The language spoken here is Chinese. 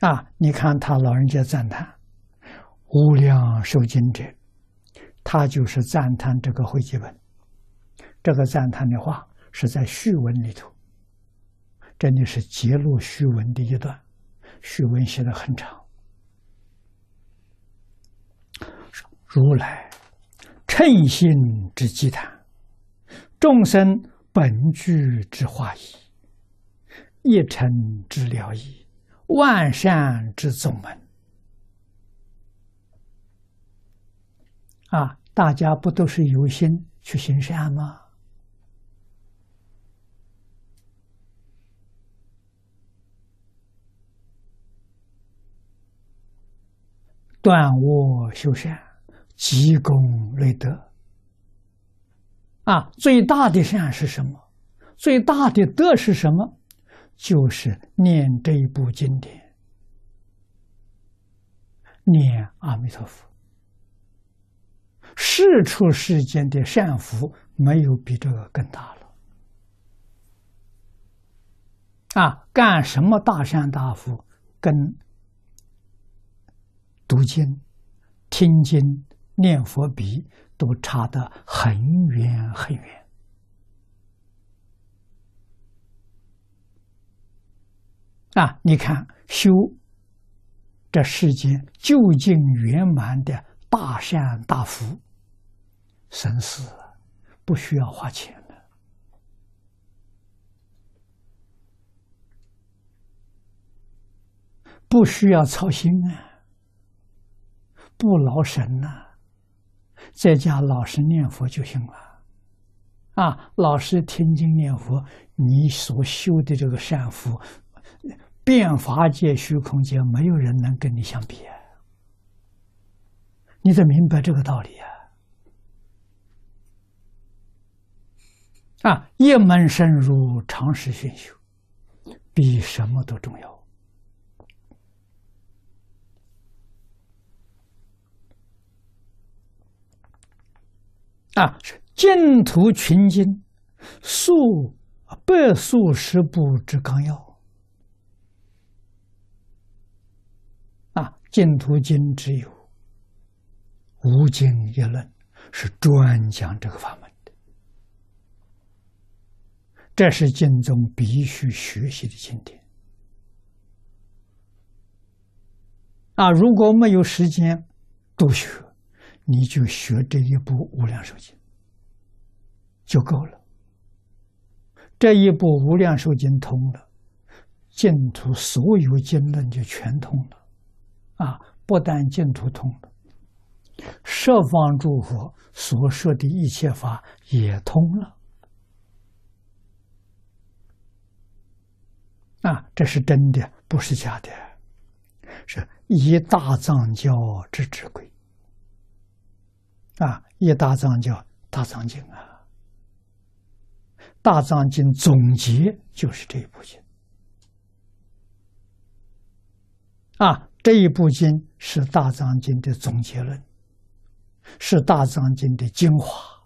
啊，你看他老人家赞叹无量寿经者，他就是赞叹这个会集本。这个赞叹的话是在序文里头，这里是揭露序文的一段，序文写的很长。如来称心之积谈，众生本具之化义，一尘之了义，万善之总门。啊，大家不都是有心去行善吗？断恶修善。积功累德，啊，最大的善是什么？最大的德是什么？就是念这一部经典，念阿弥陀佛。世出世间的善福，没有比这个更大了。啊，干什么大善大福，跟读经、听经。念佛比都差得很远很远啊！你看修这世间究竟圆满的大善大福，生死不需要花钱的，不需要操心啊，不劳神呐。在家老实念佛就行了，啊，老实听经念佛，你所修的这个善福，变法界、虚空界，没有人能跟你相比啊！你得明白这个道理啊！啊，一门深入，长时熏修，比什么都重要。啊，净土群经数百数十部之纲要。啊，净土经只有无经一论，是专讲这个法门的。这是经宗必须学习的经典。啊，如果没有时间多学。你就学这一部《无量寿经》就够了。这一部《无量寿经》通了，净土所有经论就全通了。啊，不但净土通了，十方诸佛所说的一切法也通了。啊，这是真的，不是假的，是一大藏教之智慧。啊！一大藏教大藏经啊，大藏经总结就是这一部经啊，这一部经是大藏经的总结论，是大藏经的精华。